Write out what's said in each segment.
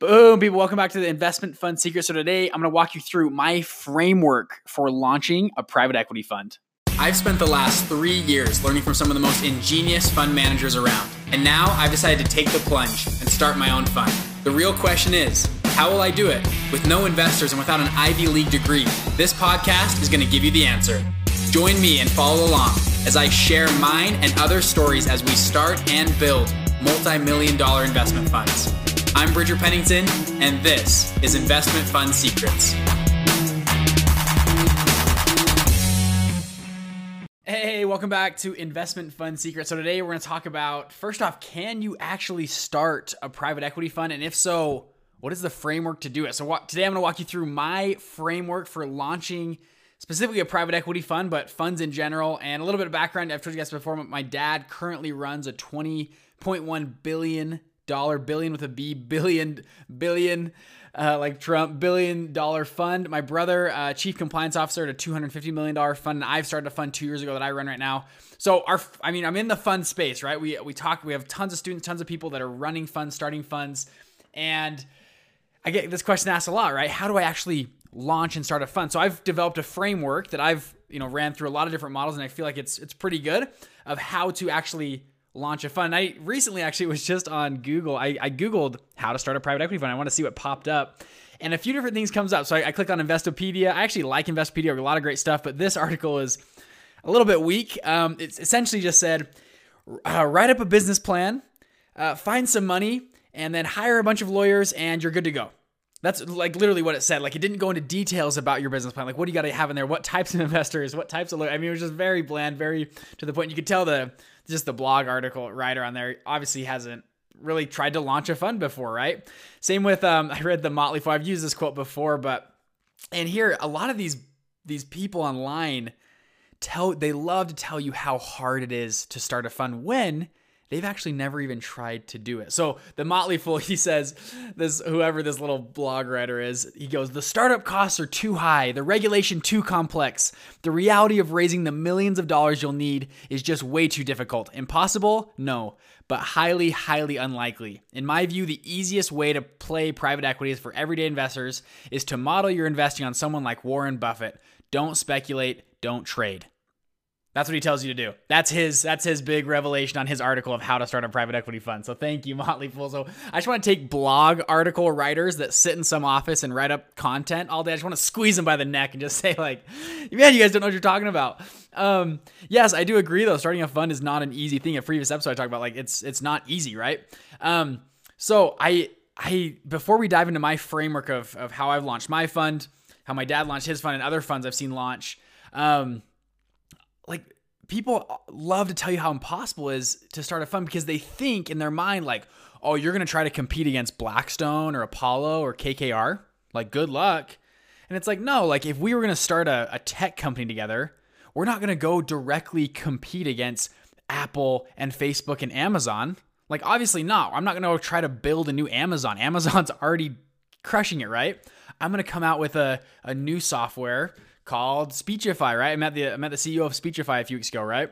Boom, people, welcome back to the Investment Fund Secret. So, today I'm going to walk you through my framework for launching a private equity fund. I've spent the last three years learning from some of the most ingenious fund managers around. And now I've decided to take the plunge and start my own fund. The real question is how will I do it? With no investors and without an Ivy League degree, this podcast is going to give you the answer. Join me and follow along as I share mine and other stories as we start and build multi million dollar investment funds. I'm Bridger Pennington, and this is Investment Fund Secrets. Hey, welcome back to Investment Fund Secrets. So, today we're going to talk about first off, can you actually start a private equity fund? And if so, what is the framework to do it? So, today I'm going to walk you through my framework for launching specifically a private equity fund, but funds in general. And a little bit of background I've told you guys before, my dad currently runs a $20.1 billion dollar billion with a B billion billion uh, like Trump billion dollar fund. My brother, uh, chief compliance officer at a two hundred fifty million dollar fund, and I've started a fund two years ago that I run right now. So our, I mean, I'm in the fund space, right? We we talk, we have tons of students, tons of people that are running funds, starting funds, and I get this question asked a lot, right? How do I actually launch and start a fund? So I've developed a framework that I've you know ran through a lot of different models, and I feel like it's it's pretty good of how to actually launch a fund. I recently actually was just on Google. I, I Googled how to start a private equity fund. I want to see what popped up. And a few different things comes up. So I, I click on Investopedia. I actually like Investopedia, a lot of great stuff, but this article is a little bit weak. Um, it's essentially just said, uh, write up a business plan, uh, find some money, and then hire a bunch of lawyers, and you're good to go. That's like literally what it said. Like it didn't go into details about your business plan. Like what do you got to have in there? What types of investors? What types of? Lawyers? I mean, it was just very bland, very to the point. You could tell the just the blog article writer on there obviously hasn't really tried to launch a fund before, right? Same with um, I read the Motley Fool. I've used this quote before, but and here a lot of these these people online tell they love to tell you how hard it is to start a fund when they've actually never even tried to do it. So the Motley Fool, he says, this whoever this little blog writer is, he goes, the startup costs are too high, the regulation too complex. The reality of raising the millions of dollars you'll need is just way too difficult. Impossible? No, but highly, highly unlikely. In my view, the easiest way to play private equities for everyday investors is to model your investing on someone like Warren Buffett. Don't speculate, don't trade. That's what he tells you to do. That's his that's his big revelation on his article of how to start a private equity fund. So thank you, Motley Fool. So I just want to take blog article writers that sit in some office and write up content all day. I just want to squeeze them by the neck and just say like, man, you guys don't know what you're talking about. Um, yes, I do agree though. Starting a fund is not an easy thing. A previous episode I talked about like it's it's not easy, right? Um, so I I before we dive into my framework of of how I've launched my fund, how my dad launched his fund, and other funds I've seen launch. Um, like people uh, love to tell you how impossible it is to start a fund because they think in their mind like, oh, you're to try to compete against Blackstone or Apollo or KKR. Like, good luck. And it's like, no, like if we were to start a, a tech company together, we're not to go directly compete against Apple and Facebook and Amazon. Like, obviously not. I'm not to try to build a new Amazon. Amazon's already crushing it, right? I'm to come out with a, a new software called Speechify, right? I met the I met the CEO of Speechify a few weeks ago, right?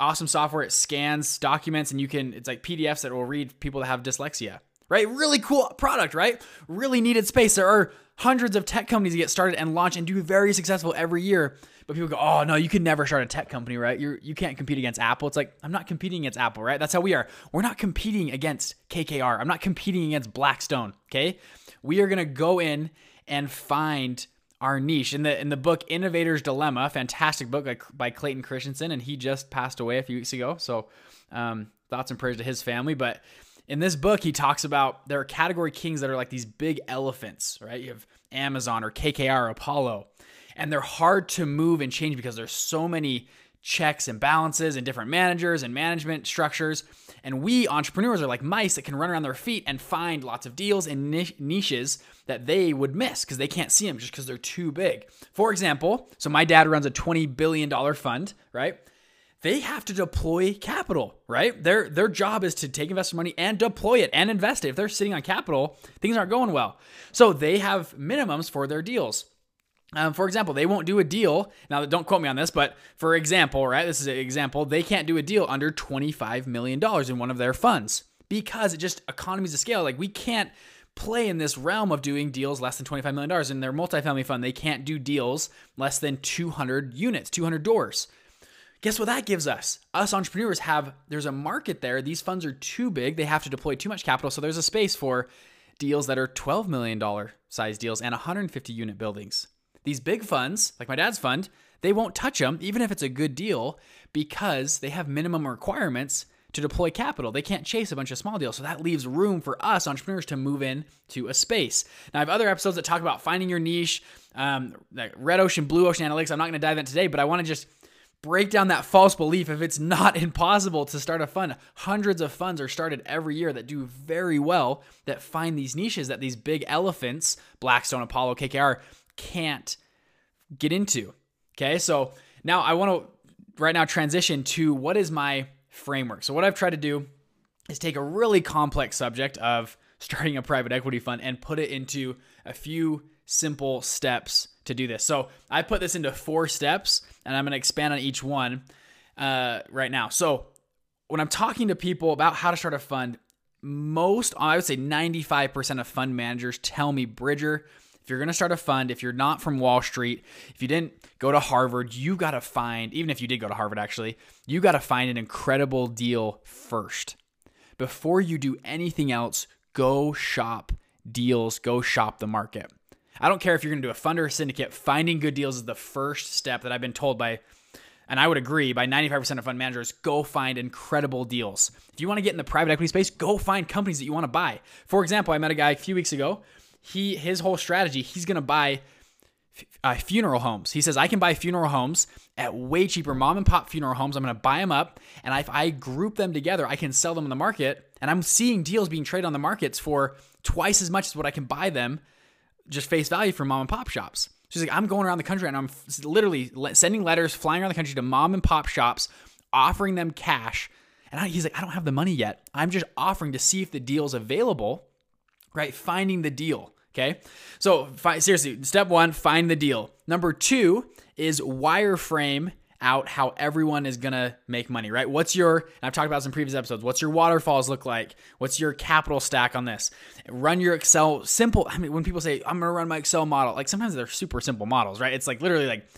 Awesome software. It scans documents and you can it's like PDFs that will read people that have dyslexia. Right? Really cool product, right? Really needed space. There are hundreds of tech companies that get started and launch and do very successful every year. But people go, "Oh, no, you can never start a tech company, right? You you can't compete against Apple." It's like, "I'm not competing against Apple, right? That's how we are. We're not competing against KKR. I'm not competing against Blackstone, okay? We are going to go in and find our niche in the in the book Innovator's Dilemma, fantastic book by, Clayton Christensen, and he just passed away a few weeks ago. So um, thoughts and prayers to his family. But in this book, he talks about there are category kings that are like these big elephants, right? You have Amazon or KKR or Apollo, and they're hard to move and change because there's so many checks and balances and different managers and management structures. And we entrepreneurs are like mice that can run around their feet and find lots of deals and niches that they would miss because they can't see them just because they're too big. For example, so my dad runs a $20 billion fund, right? They have to deploy capital, right? Their their job is to take investor money and deploy it and invest it. If they're sitting on capital, things aren't going well. So they have minimums for their deals. Um, for example, they won't do a deal. Now, don't quote me on this, but for example, right? This is an example. They can't do a deal under $25 million in one of their funds because it just economies of scale. Like we can't play in this realm of doing deals less than $25 million. In their multifamily fund, they can't do deals less than 200 units, 200 doors. Guess what that gives us? Us entrepreneurs have, there's a market there. These funds are too big. They have to deploy too much capital. So there's a space for deals that are $12 million size deals and 150 unit buildings. These big funds, like my dad's fund, they won't touch them, even if it's a good deal, because they have minimum requirements to deploy capital. They can't chase a bunch of small deals. So that leaves room for us entrepreneurs to move in to a space. Now, I have other episodes that talk about finding your niche, um, like red ocean, blue ocean analytics. I'm not going to dive into today, but I want to just break down that false belief if it's not impossible to start a fund. Hundreds of funds are started every year that do very well, that find these niches that these big elephants, Blackstone, Apollo, KKR, can't get into. Okay, so now I want to right now transition to what is my framework. So, what I've tried to do is take a really complex subject of starting a private equity fund and put it into a few simple steps to do this. So, I put this into four steps and I'm going to expand on each one uh, right now. So, when I'm talking to people about how to start a fund, most, I would say 95% of fund managers tell me, Bridger, if you're going to start a fund, if you're not from Wall Street, if you didn't go to Harvard, you got to find, even if you did go to Harvard actually, you got to find an incredible deal first. Before you do anything else, go shop deals, go shop the market. I don't care if you're going to do a fund or a syndicate, finding good deals is the first step that I've been told by and I would agree by 95% of fund managers, go find incredible deals. If you want to get in the private equity space, go find companies that you want to buy. For example, I met a guy a few weeks ago he his whole strategy, he's going to buy uh, funeral homes. He says I can buy funeral homes at way cheaper mom and pop funeral homes. I'm going to buy them up, and if I group them together, I can sell them in the market. And I'm seeing deals being traded on the markets for twice as much as what I can buy them, just face value from mom and pop shops. She's like, I'm going around the country and I'm literally sending letters, flying around the country to mom and pop shops, offering them cash. And I, he's like, I don't have the money yet. I'm just offering to see if the deal's available right? Finding the deal. Okay. So, fi- seriously, step one, find the deal. Number two is wireframe out how everyone is gonna make money, right? What's your, I've talked about some previous episodes, what's your waterfalls look like? What's your capital stack on this? Run your Excel simple. I mean, when people say, I'm gonna run my Excel model, like sometimes they're super simple models, right? It's like literally like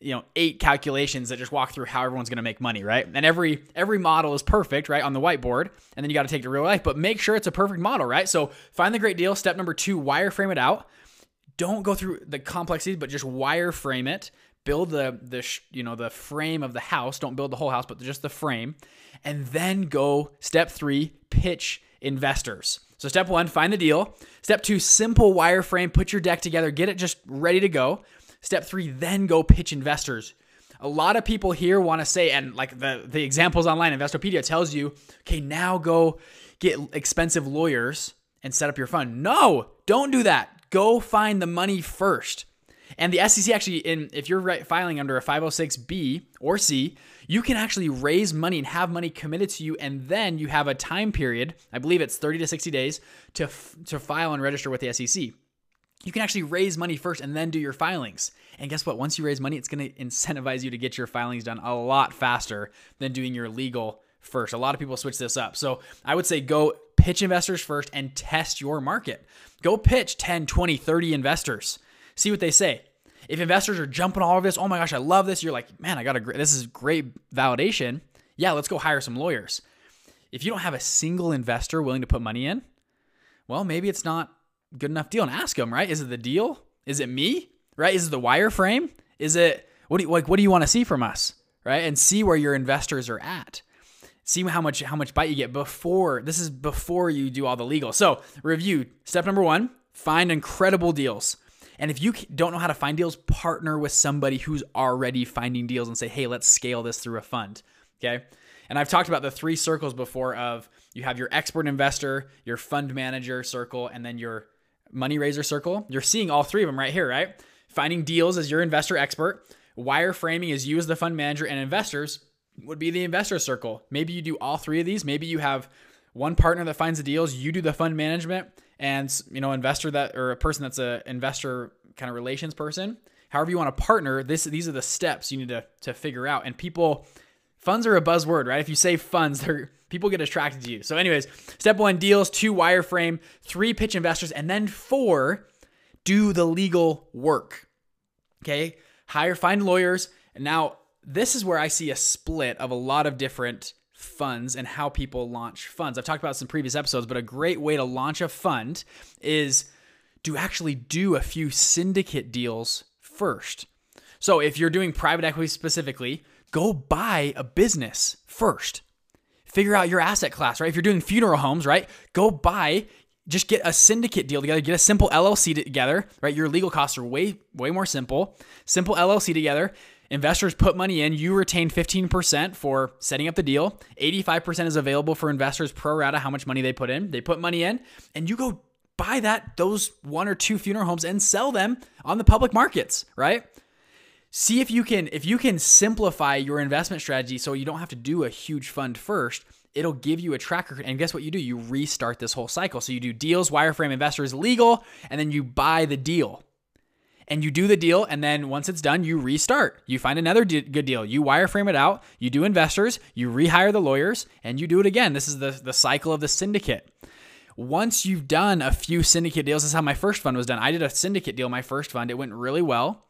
you know eight calculations that just walk through how everyone's going to make money right? And every every model is perfect right on the whiteboard and then you got to take it to real life but make sure it's a perfect model right? So find the great deal step number two wireframe it out. Don't go through the complexities but just wireframe it. Build the the you know the frame of the house. Don't build the whole house but just the frame. And then go step three pitch investors. So step one find the deal. Step two simple wireframe put your deck together get it just ready to go Step three, then go pitch investors. A lot of people here want to say, and like the, the examples online, Investopedia tells you, okay, now go get expensive lawyers and set up your fund. No, don't do that. Go find the money first. And the SEC actually, in if you're filing under a 506B or C, you can actually raise money and have money committed to you, and then you have a time period. I believe it's 30 to 60 days to to file and register with the SEC you can actually raise money first and then do your filings. And guess what? Once you raise money, it's going to incentivize you to get your filings done a lot faster than doing your legal first. A lot of people switch this up. So I would say go pitch investors first and test your market. Go pitch 10, 20, 30 investors. See what they say. If investors are jumping all over this, oh my gosh, I love this. You're like, man, I got a great, this is great validation. Yeah, let's go hire some lawyers. If you don't have a single investor willing to put money in, well, maybe it's not good enough deal and ask them, right? Is it the deal? Is it me? Right? Is it the wireframe? Is it what do you like what do you want to see from us? Right? And see where your investors are at. See how much how much bite you get before this is before you do all the legal. So, review. Step number 1, find incredible deals. And if you don't know how to find deals, partner with somebody who's already finding deals and say, "Hey, let's scale this through a fund." Okay? And I've talked about the three circles before of you have your expert investor, your fund manager circle, and then your money raiser circle. You're seeing all three of them right here, right? Finding deals as your investor expert, wireframing as you as the fund manager, and investors would be the investor circle. Maybe you do all three of these. Maybe you have one partner that finds the deals, you do the fund management, and you know, investor that or a person that's a investor kind of relations person. However you want to partner, this these are the steps you need to to figure out. And people funds are a buzzword, right? If you say funds, they're People get attracted to you. So, anyways, step one deals, two wireframe, three pitch investors, and then four do the legal work. Okay. Hire, find lawyers. And now this is where I see a split of a lot of different funds and how people launch funds. I've talked about some previous episodes, but a great way to launch a fund is to actually do a few syndicate deals first. So if you're doing private equity specifically, go buy a business first. Figure out your asset class, right? If you're doing funeral homes, right? Go buy just get a syndicate deal together, get a simple LLC together, right? Your legal costs are way way more simple. Simple LLC together. Investors put money in, you retain 15% for setting up the deal. 85% is available for investors pro rata how much money they put in. They put money in and you go buy that those one or two funeral homes and sell them on the public markets, right? See if you can if you can simplify your investment strategy so you don't have to do a huge fund first it'll give you a tracker. And guess what you do? You restart this whole cycle. So you do deals, wireframe investors legal, and then you buy the deal. And you do the deal, and then once it's done, you restart. You find another good deal. You wireframe it out. You do investors. You rehire the lawyers, and you do it again. This is the the cycle of the syndicate. Once you've done a few syndicate deals, this is how my first fund was done. I did a syndicate deal, my first fund. It went really well.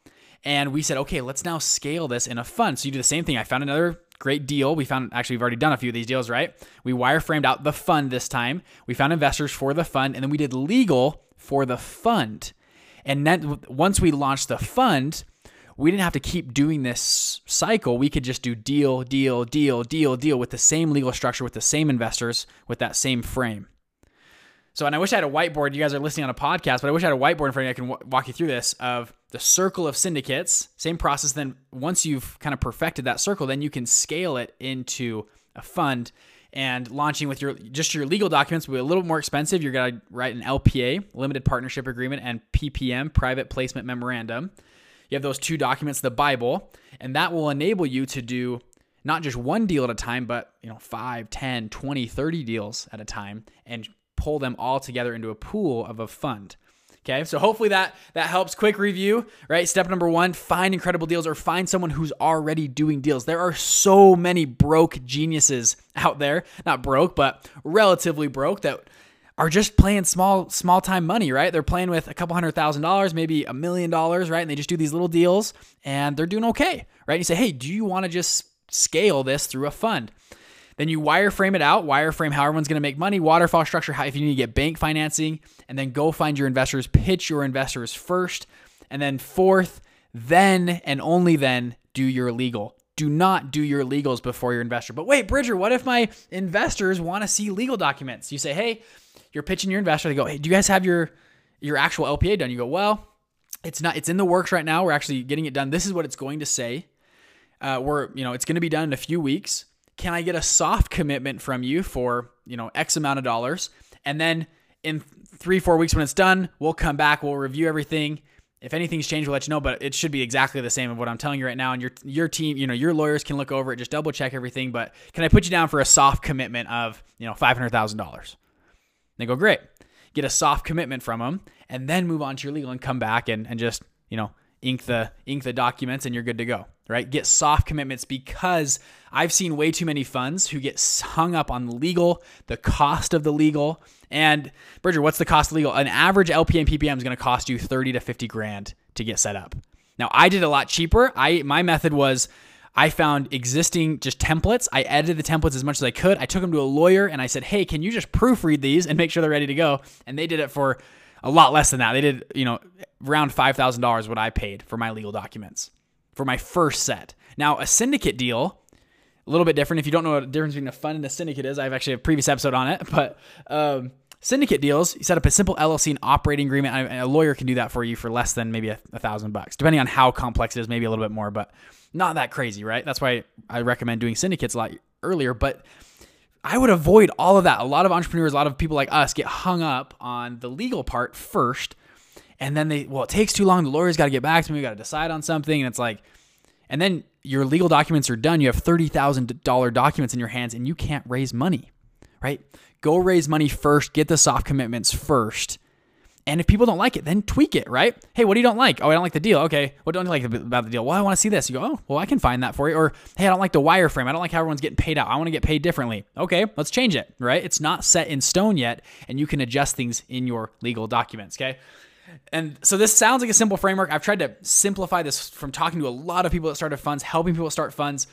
And we said, okay, let's now scale this in a fund. So you do the same thing. I found another great deal. We found actually we've already done a few of these deals, right? We wireframed out the fund this time. We found investors for the fund, and then we did legal for the fund. And then once we launched the fund, we didn't have to keep doing this cycle. We could just do deal, deal, deal, deal, deal with the same legal structure, with the same investors, with that same frame. So, and I wish I had a whiteboard. You guys are listening on a podcast, but I wish I had a whiteboard in front of you. I can w- walk you through this of the circle of syndicates, same process. Then once you've kind of perfected that circle, then you can scale it into a fund and launching with your just your legal documents will be a little more expensive. You're gonna write an LPA, limited partnership agreement, and PPM, private placement memorandum. You have those two documents, the Bible, and that will enable you to do not just one deal at a time, but you know, 5, 10, 20, 30 deals at a time and pull them all together into a pool of a fund. Okay, so hopefully that that helps. Quick review, right? Step number one: find incredible deals or find someone who's already doing deals. There are so many broke geniuses out there, not broke, but relatively broke that are just playing small small time money, right? They're playing with a couple hundred thousand dollars, maybe a million dollars, right? And they just do these little deals and they're doing okay, right? And you say, hey, do you want to just scale this through a fund? Then you wireframe it out, wireframe how everyone's going to make money, waterfall structure, how if you need to get bank financing, and then go find your investors, pitch your investors first, and then fourth, then and only then do your legal. Do not do your legals before your investor. But wait, Bridger, what if my investors want to see legal documents? You say, hey, you're pitching your investor. They go, hey, do you guys have your your actual LPA done? You go, well, it's not. It's in the works right now. We're actually getting it done. This is what it's going to say. Uh, we're you know it's going to be done in a few weeks can I get a soft commitment from you for, you know, X amount of dollars? And then in three, four weeks when it's done, we'll come back, we'll review everything. If anything's changed, we'll let you know, but it should be exactly the same of what I'm telling you right now. And your your team, you know, your lawyers can look over it, just double check everything. But can I put you down for a soft commitment of, you know, five hundred thousand dollars? They go, great. Get a soft commitment from them, and then move on to your legal and come back and, and just, you know, ink the ink the documents and you're good to go right get soft commitments because i've seen way too many funds who get hung up on the legal the cost of the legal and bridger what's the cost of legal an average lp and ppm is going to cost you 30 to 50 grand to get set up now i did a lot cheaper i my method was I found existing just templates. I edited the templates as much as I could. I took them to a lawyer and I said, "Hey, can you just proofread these and make sure they're ready to go?" And they did it for a lot less than that. They did, you know, around $5,000 what I paid for my legal documents for my first set. Now, a syndicate deal, a little bit different. If you don't know what the difference between a fund and a syndicate is, I have actually a previous episode on it. But um, syndicate deals, you set up a simple LLC and operating agreement. And a lawyer can do that for you for less than maybe a, a thousand bucks, depending on how complex it is, maybe a little bit more, but not that crazy, right? That's why I recommend doing syndicates a lot earlier. But I would avoid all of that. A lot of entrepreneurs, a lot of people like us get hung up on the legal part first. And then they, well, it takes too long. The lawyer's got to get back to me. We got to decide on something. And it's like, and then your legal documents are done. You have $30,000 documents in your hands and you can't raise money, right? Go raise money first, get the soft commitments first, And if people don't like it, then tweak it, right? Hey, what do you don't like? Oh, I don't like the deal. Okay, what don't you like about the deal? Well, I want to see this. You go, oh, well, I can find that for you. Or hey, I don't like the wireframe. I don't like how everyone's getting paid out. I want to get paid differently. Okay, let's change it, right? It's not set in stone yet, and you can adjust things in your legal documents. Okay. And so this sounds like a simple framework. I've tried to simplify this from talking to a lot of people that started funds, helping people start funds,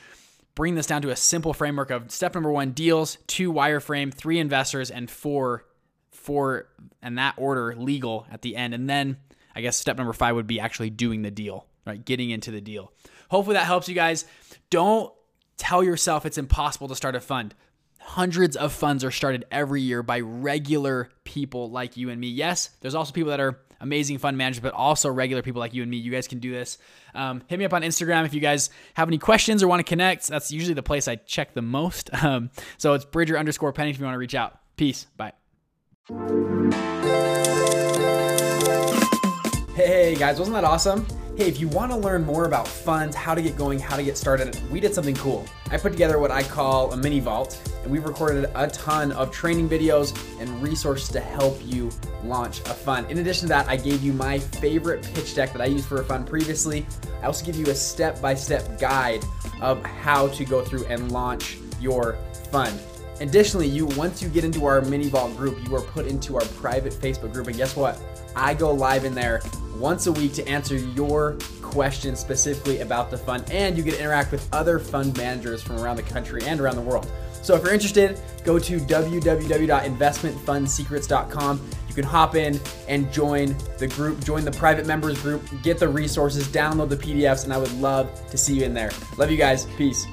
bring this down to a simple framework of step number one, deals, two, wireframe, three, investors, and four, four, and that order, legal at the end. And then I guess step number five would be actually doing the deal, right? Getting into the deal. Hopefully that helps you guys. Don't tell yourself it's impossible to start a fund. Hundreds of funds are started every year by regular people like you and me. Yes, there's also people that are amazing fund managers, but also regular people like you and me. You guys can do this. Um, hit me up on Instagram if you guys have any questions or want to connect. That's usually the place I check the most. Um, so it's Bridger underscore Penny if you want to reach out. Peace. Bye. Hey guys, wasn't that awesome? Hey, if you want to learn more about funds, how to get going, how to get started, we did something cool. I put together what I call a mini vault, and we recorded a ton of training videos and resources to help you launch a fund. In addition to that, I gave you my favorite pitch deck that I used for a fund previously. I also give you a step by step guide of how to go through and launch your fund. Additionally, you once you get into our mini vault group, you are put into our private Facebook group, and guess what? I go live in there once a week to answer your questions specifically about the fund, and you get to interact with other fund managers from around the country and around the world. So if you're interested, go to www.investmentfundsecrets.com. You can hop in and join the group, join the private members group, get the resources, download the PDFs, and I would love to see you in there. Love you guys. Peace.